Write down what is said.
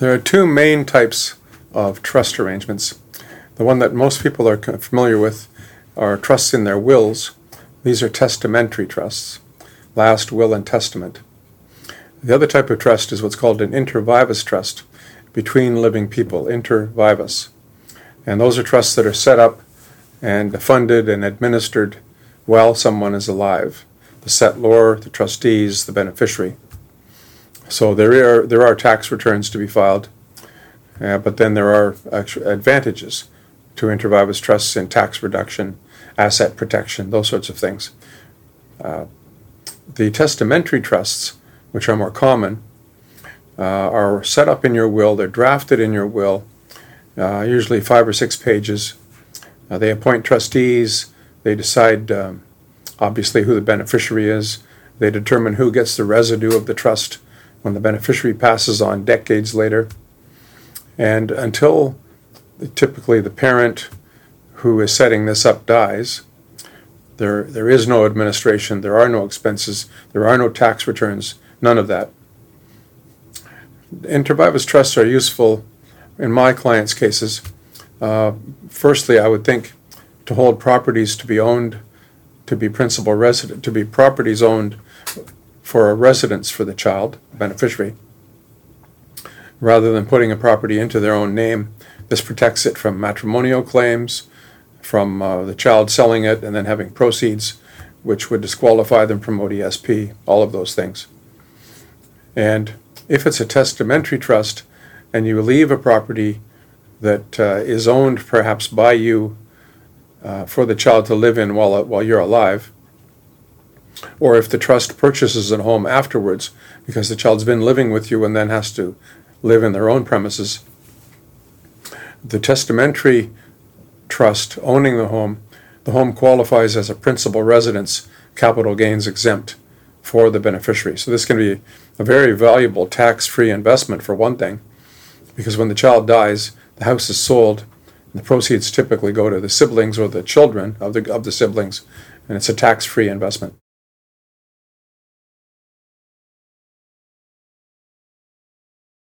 There are two main types of trust arrangements. The one that most people are familiar with are trusts in their wills. These are testamentary trusts, last will and testament. The other type of trust is what's called an inter vivos trust, between living people, inter vivos. And those are trusts that are set up and funded and administered while someone is alive. The settlor, the trustees, the beneficiary. So there are there are tax returns to be filed, uh, but then there are advantages to inter vivos trusts in tax reduction, asset protection, those sorts of things. Uh, the testamentary trusts, which are more common, uh, are set up in your will. They're drafted in your will, uh, usually five or six pages. Uh, they appoint trustees. They decide, um, obviously, who the beneficiary is. They determine who gets the residue of the trust when the beneficiary passes on decades later. And until typically the parent who is setting this up dies, there, there is no administration, there are no expenses, there are no tax returns, none of that. Inter vivos trusts are useful in my clients' cases. Uh, firstly, I would think to hold properties to be owned, to be principal resident, to be properties owned for a residence for the child, beneficiary, rather than putting a property into their own name. This protects it from matrimonial claims, from uh, the child selling it and then having proceeds, which would disqualify them from ODSP, all of those things. And if it's a testamentary trust and you leave a property that uh, is owned perhaps by you uh, for the child to live in while, while you're alive, or if the trust purchases a home afterwards because the child's been living with you and then has to live in their own premises. The testamentary trust owning the home, the home qualifies as a principal residence, capital gains exempt for the beneficiary. So this can be a very valuable tax-free investment for one thing, because when the child dies, the house is sold, the proceeds typically go to the siblings or the children of the of the siblings, and it's a tax-free investment.